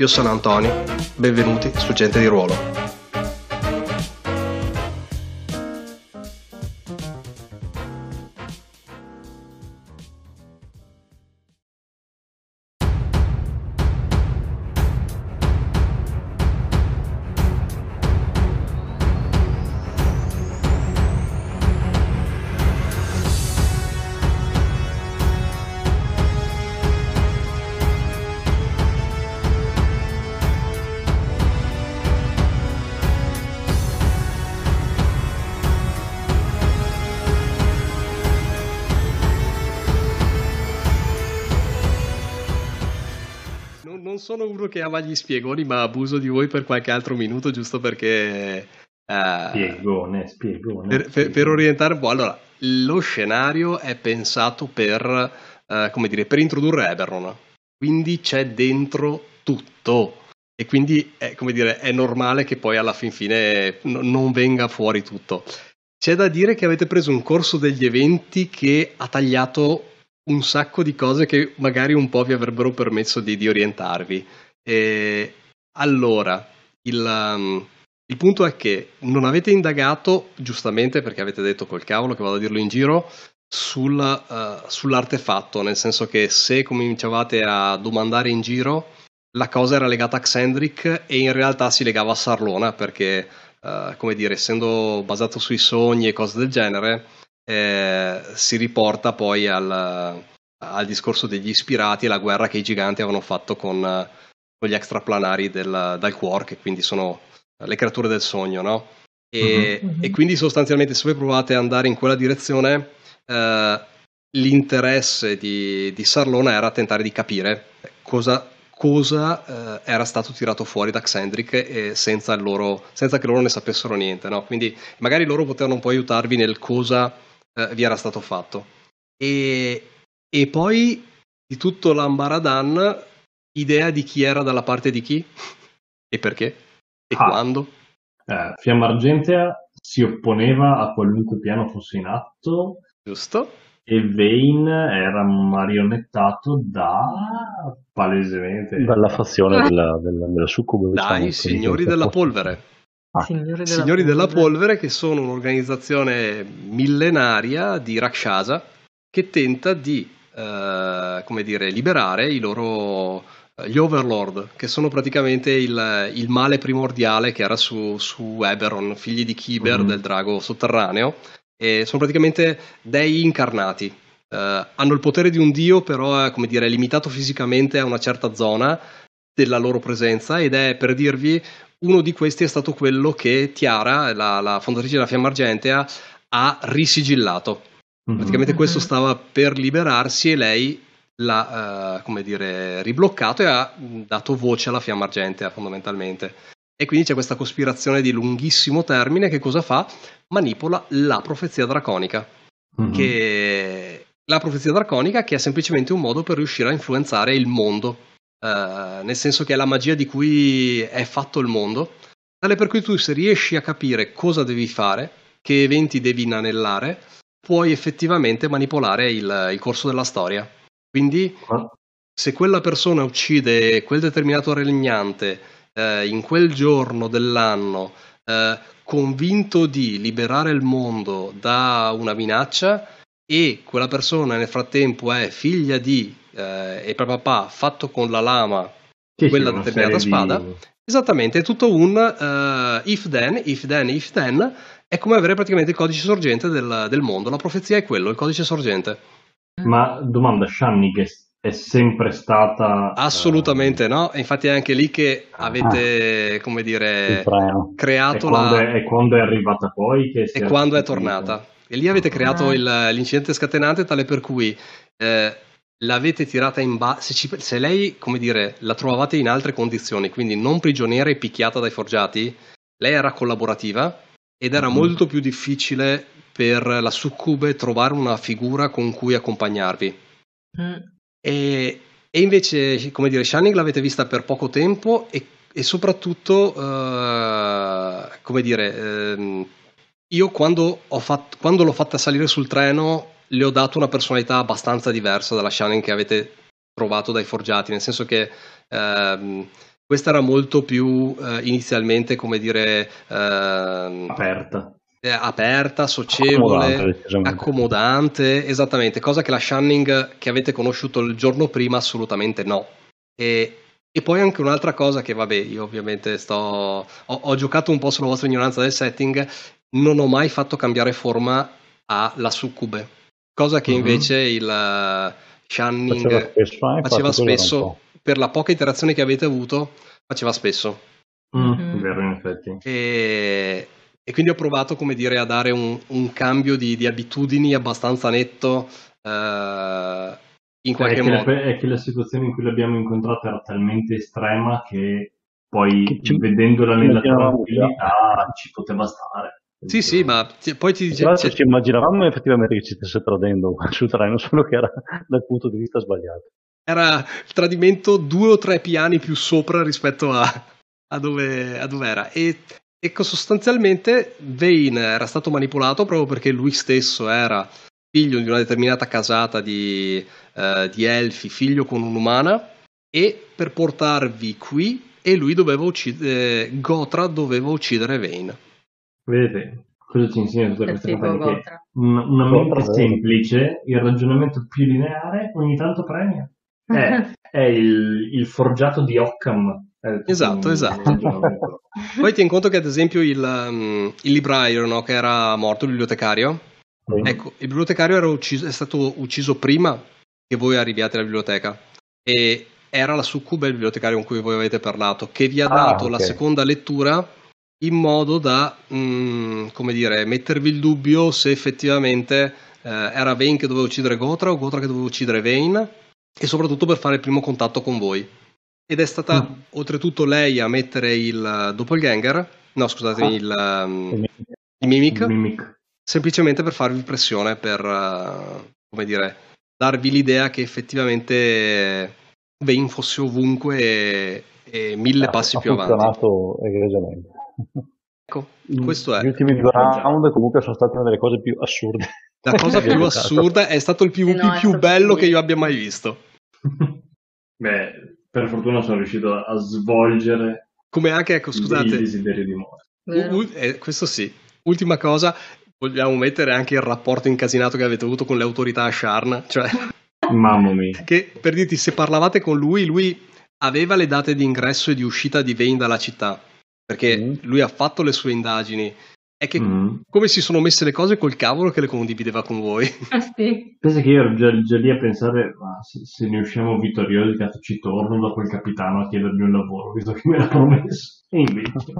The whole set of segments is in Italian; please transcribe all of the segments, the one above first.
Io sono Antonio, benvenuti su Gente di Ruolo. Sono uno che ama gli spiegoni, ma abuso di voi per qualche altro minuto, giusto perché... Uh, spiegone, spiegone. Per, per, per, orientare un po'. Allora, lo scenario è pensato per, uh, come dire, per introdurre Eberron. Quindi c'è dentro tutto. E quindi è, come dire, è normale che poi alla fin fine n- non venga fuori tutto. C'è da dire che avete preso un corso degli eventi che ha tagliato un sacco di cose che magari un po' vi avrebbero permesso di, di orientarvi. E allora, il, um, il, punto è che non avete indagato, giustamente perché avete detto col cavolo che vado a dirlo in giro, sul, uh, sull'artefatto, nel senso che se cominciavate a domandare in giro, la cosa era legata a Xendrick e in realtà si legava a Sarlona perché, uh, come dire, essendo basato sui sogni e cose del genere, eh, si riporta poi al, al, discorso degli ispirati e la guerra che i giganti avevano fatto con, con gli extraplanari del, dal Quark, che quindi sono le creature del sogno, no? E, uh-huh. e, quindi sostanzialmente se voi provate ad andare in quella direzione, eh, l'interesse di, di, Sarlona era tentare di capire cosa, cosa eh, era stato tirato fuori da Xendrick senza, loro, senza, che loro ne sapessero niente. No? Quindi magari loro potevano un po' aiutarvi nel cosa eh, vi era stato fatto. E, e poi di tutto l'Ambaradan, idea di chi era dalla parte di chi e perché e ah. quando. Eh, Fiamma Argentea si opponeva a qualunque piano fosse in atto. Giusto. E Vane era marionettato da palesemente dalla fazione della, della, della succubo. Dai, diciamo, signori della polvere. Ah. Signori, della, Signori della Polvere, che sono un'organizzazione millenaria di Rakshasa che tenta di eh, come dire, liberare i loro eh, gli Overlord, che sono praticamente il, il male primordiale che era su, su Eberron, figli di Kiber, mm-hmm. del drago sotterraneo, e sono praticamente dei incarnati. Uh, hanno il potere di un dio, però è come dire, limitato fisicamente a una certa zona della loro presenza ed è per dirvi uno di questi è stato quello che Tiara, la, la fondatrice della Fiamma Argentea, ha risigillato. Mm-hmm. Praticamente questo mhm. stava per liberarsi e lei l'ha, uh, come dire, ribloccato e ha dato voce alla Fiamma Argentea fondamentalmente. E quindi c'è questa cospirazione di lunghissimo termine che cosa fa? Manipola la profezia draconica. Mm-hmm. Che la profezia draconica che è semplicemente un modo per riuscire a influenzare il mondo Uh, nel senso che è la magia di cui è fatto il mondo, tale per cui tu se riesci a capire cosa devi fare, che eventi devi inanellare, puoi effettivamente manipolare il, il corso della storia. Quindi se quella persona uccide quel determinato regnante uh, in quel giorno dell'anno, uh, convinto di liberare il mondo da una minaccia, e quella persona nel frattempo è figlia di eh, e papà fatto con la lama sì, quella sì, determinata spada. Di... Esattamente, è tutto un uh, if then, if then, if then, è come avere praticamente il codice sorgente del, del mondo. La profezia è quello, il codice sorgente. Ma domanda, Shani, che è sempre stata... Assolutamente uh... no, infatti è anche lì che avete, ah. come dire, creato e la... È, e quando è arrivata poi? Che e quando è tornata. E lì avete creato ah. il, l'incidente scatenante tale per cui eh, l'avete tirata in basso, se, se, lei, come dire, la trovavate in altre condizioni, quindi non prigioniera e picchiata dai forgiati, lei era collaborativa ed era mm-hmm. molto più difficile per la succube trovare una figura con cui accompagnarvi. Mm. E, e, invece, come dire, Shining l'avete vista per poco tempo e, e soprattutto, uh, come dire, uh, io quando, fatto, quando l'ho fatta salire sul treno le ho dato una personalità abbastanza diversa dalla Shining che avete trovato dai forgiati, nel senso che ehm, questa era molto più eh, inizialmente, come dire, ehm, aperta. Eh, aperta, socievole, accomodante, accomodante, esattamente, cosa che la Shining che avete conosciuto il giorno prima assolutamente no. E, e poi anche un'altra cosa che, vabbè, io ovviamente sto, ho, ho giocato un po' sulla vostra ignoranza del setting, non ho mai fatto cambiare forma alla succube cosa che invece uh-huh. il uh, Shunning faceva spesso, eh, faceva spesso per la poca interazione che avete avuto, faceva spesso. Mm, vero, in effetti. E, e, quindi ho provato, come dire, a dare un, un cambio di, di, abitudini abbastanza netto. Uh, in qualche è modo. La, è che la situazione in cui l'abbiamo incontrata era talmente estrema che poi, che vedendola nella tranquillità, ci poteva stare. Sì, sì, ma poi ti dice... C'è... Ci immaginavamo effettivamente che ci stesse tradendo sul treno, solo che era dal punto di vista sbagliato. Era il tradimento due o tre piani più sopra rispetto a, a, dove, a dove, era. E ecco, sostanzialmente Vane era stato manipolato proprio perché lui stesso era figlio di una determinata casata di, uh, di elfi, figlio con un'umana, e per portarvi qui e lui doveva uccidere... Eh, Gotra doveva uccidere Vane. Vedete, cosa ci insegna tutta questa cosa? Che una, una mente semplice, il ragionamento più lineare, ogni tanto premia. È, è il, il, forgiato di Occam. Esatto, un, esatto. Poi tieni conto che ad esempio il, um, il libraio no, che era morto, il bibliotecario, sì. ecco, il bibliotecario ucciso, è stato ucciso prima che voi arriviate alla biblioteca e era la succube il bibliotecario con cui voi avete parlato, che vi ha ah, dato okay. la seconda lettura in modo da, mh, mm, come dire, mettervi il dubbio se effettivamente eh, era Vane che doveva uccidere Gotra o Gotra che doveva uccidere Vane e soprattutto per fare il primo contatto con voi. Ed è stata mm. oltretutto lei a mettere il doppelganger, no scusate, ah. il, um, il, mimic, mimic, semplicemente per farvi pressione, per, uh, come dire, darvi l'idea che effettivamente Vane fosse ovunque e, e mille ah, passi più avanti. Ha funzionato egregiamente. Ecco, questo è. Gli ultimi due round comunque sono state una delle cose più assurde. La cosa più assurda è stato il PvP no, più bello che io abbia mai visto. Beh, per fortuna sono riuscito a svolgere come anche, ecco, scusate, i desideri di morte. U- eh, questo sì. Ultima cosa, vogliamo mettere anche il rapporto incasinato che avete avuto con le autorità a Sharn, cioè... Mamma mia. Che per dirti, se parlavate con lui, lui aveva le date di ingresso e di uscita di Vane dalla città perché mm. lui ha fatto le sue indagini. È che mm. come si sono messe le cose col cavolo che le condivideva con voi. Ah, sì. Pensa che io ero già, già, lì a pensare, ma se, se ne usciamo vittoriosi, cazzo ci torno dopo il capitano a chiedermi un lavoro, visto che me l'ha promesso. E invece...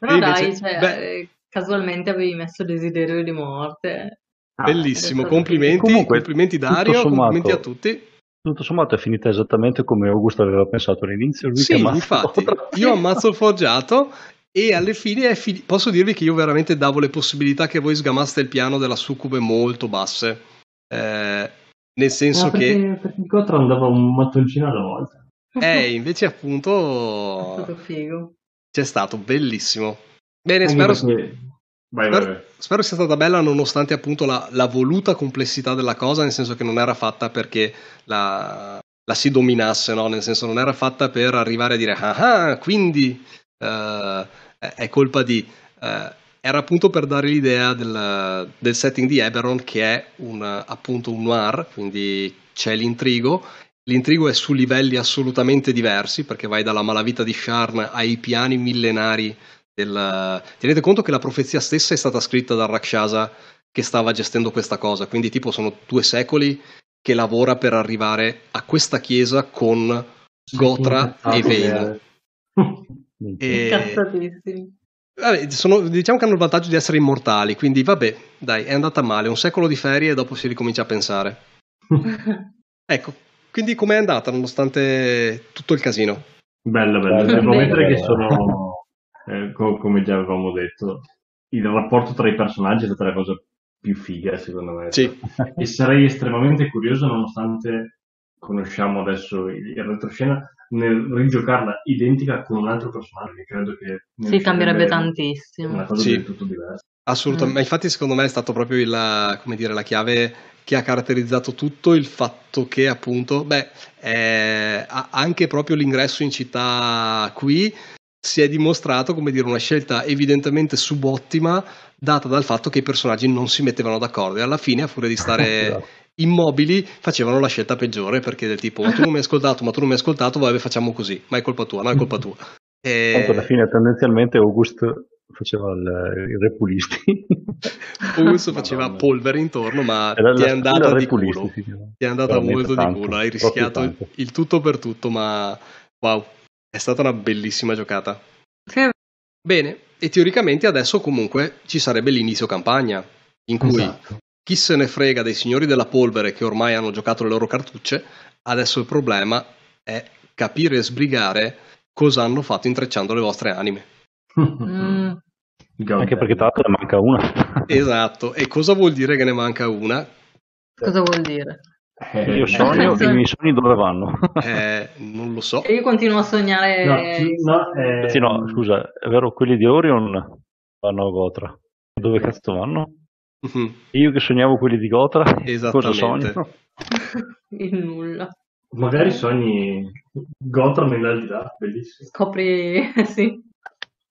Però invece, dai, cioè, beh, casualmente avevi messo desiderio di morte. Ah, Bellissimo, complimenti, Comunque, complimenti Dario, complimenti a tutti tutto sommato è finita esattamente come Augusto aveva pensato all'inizio. Lui sì, infatti, io ammazzo il forgiato e alle fine fi- posso dirvi che io veramente davo le possibilità che voi sgamaste il piano della succube molto basse. Eh, nel senso no, perché, che... Perché Gotra andava un mattoncino alla volta. Eh, invece appunto... È stato figo. C'è stato, bellissimo. Bene, spero... Perché Vai, spero, vai. spero, sia stata bella nonostante appunto la, la, voluta complessità della cosa, nel senso che non era fatta perché la, la si dominasse, no? nel senso non era fatta per arrivare a dire ah, ah quindi uh, è colpa di... Uh, era appunto per dare l'idea del, del, setting di Eberron che è un, appunto un noir, quindi c'è l'intrigo. L'intrigo è su livelli assolutamente diversi perché vai dalla malavita di Sharn ai piani millenari del... Tenete conto che la profezia stessa è stata scritta da Rakshasa che stava gestendo questa cosa, quindi tipo sono due secoli che lavora per arrivare a questa chiesa con Gotra e Vane. e... Vabbè, sono, diciamo che hanno il vantaggio di essere immortali, quindi vabbè, dai, è andata male, un secolo di ferie e dopo si ricomincia a pensare. Ecco, quindi com'è andata nonostante tutto il casino? Bella, bella. Devo ammettere che sono, eh, come già avevamo detto, il rapporto tra i personaggi è stata la cosa più figa, secondo me. Sì. E sarei estremamente curioso, nonostante conosciamo adesso il, il retroscena, nel rigiocarla identica con un altro personaggio, che credo che... Sì, cambierebbe tantissimo. Una cosa sì. del tutto diversa. Assolutamente, mm. infatti secondo me è stato proprio il, dire, la chiave che ha caratterizzato tutto il fatto che appunto, beh, eh, anche proprio l'ingresso in città qui si è dimostrato come dire una scelta evidentemente subottima data dal fatto che i personaggi non si mettevano d'accordo e alla fine a furia di stare esatto. immobili facevano la scelta peggiore perché del tipo ma tu non mi hai ascoltato ma tu non mi hai ascoltato vabbè facciamo così ma è colpa tua no è colpa tua e... alla fine tendenzialmente August faceva il, i repulisti. August faceva polvere intorno, ma Era ti è andata di culo. Ti è andata molto tanto, di culo. Hai rischiato il, il, tutto per tutto, ma wow, è stata una bellissima giocata. Sì. Bene, e teoricamente adesso comunque ci sarebbe l'inizio campagna, in cui esatto. chi se ne frega dei signori della polvere che ormai hanno giocato le loro cartucce, adesso il problema è capire e sbrigare cosa hanno fatto intrecciando le vostre anime. Mm. Anche perché tra l'altro ne manca una. esatto, e cosa vuol dire che ne manca una? Cosa vuol dire? Eh, io sogno e i miei sogni dove vanno? Eh, non lo so. E io continuo a sognare. No, no, eh... sì, no, scusa, è vero, quelli di Orion vanno a Gotra. Dove cazzo vanno? Mm-hmm. Io che sognavo quelli di Gotra, cosa sogno? Il nulla. Magari sogni Gotham in là, bellissimo. Scopri, sì.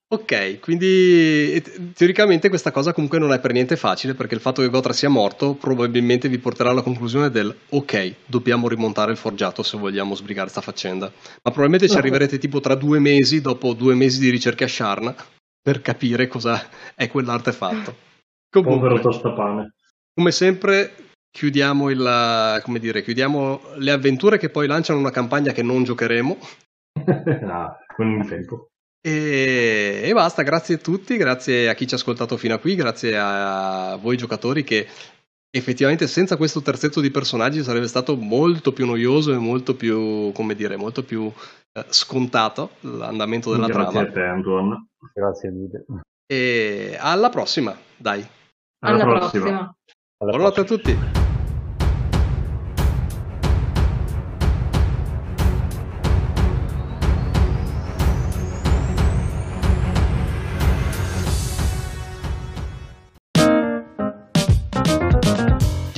Ok, quindi teoricamente questa cosa comunque non è per niente facile perché il fatto che Gotra sia morto probabilmente vi porterà alla conclusione del ok, dobbiamo rimontare il forgiato se vogliamo sbrigare sta faccenda. Ma probabilmente ci arriverete tipo tra due mesi, dopo due mesi di ricerche a Sharn, per capire cosa è quell'artefatto. Comunque, Povero tostapane. Come sempre chiudiamo, il, dire, chiudiamo le avventure che poi lanciano una campagna che non giocheremo. no, con il tempo. E, e, basta, grazie a tutti, grazie a chi ci ha ascoltato fino a qui, grazie a voi giocatori che effettivamente senza questo terzetto di personaggi sarebbe stato molto più noioso e molto più, come dire, molto più eh, scontato l'andamento della grazie trama. Grazie a te Anton. Grazie mille. E alla prossima, dai. Alla, alla prossima. prossima. Buonanotte a tutti.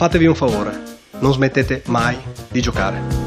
fatevi un favore, non smettete mai di giocare.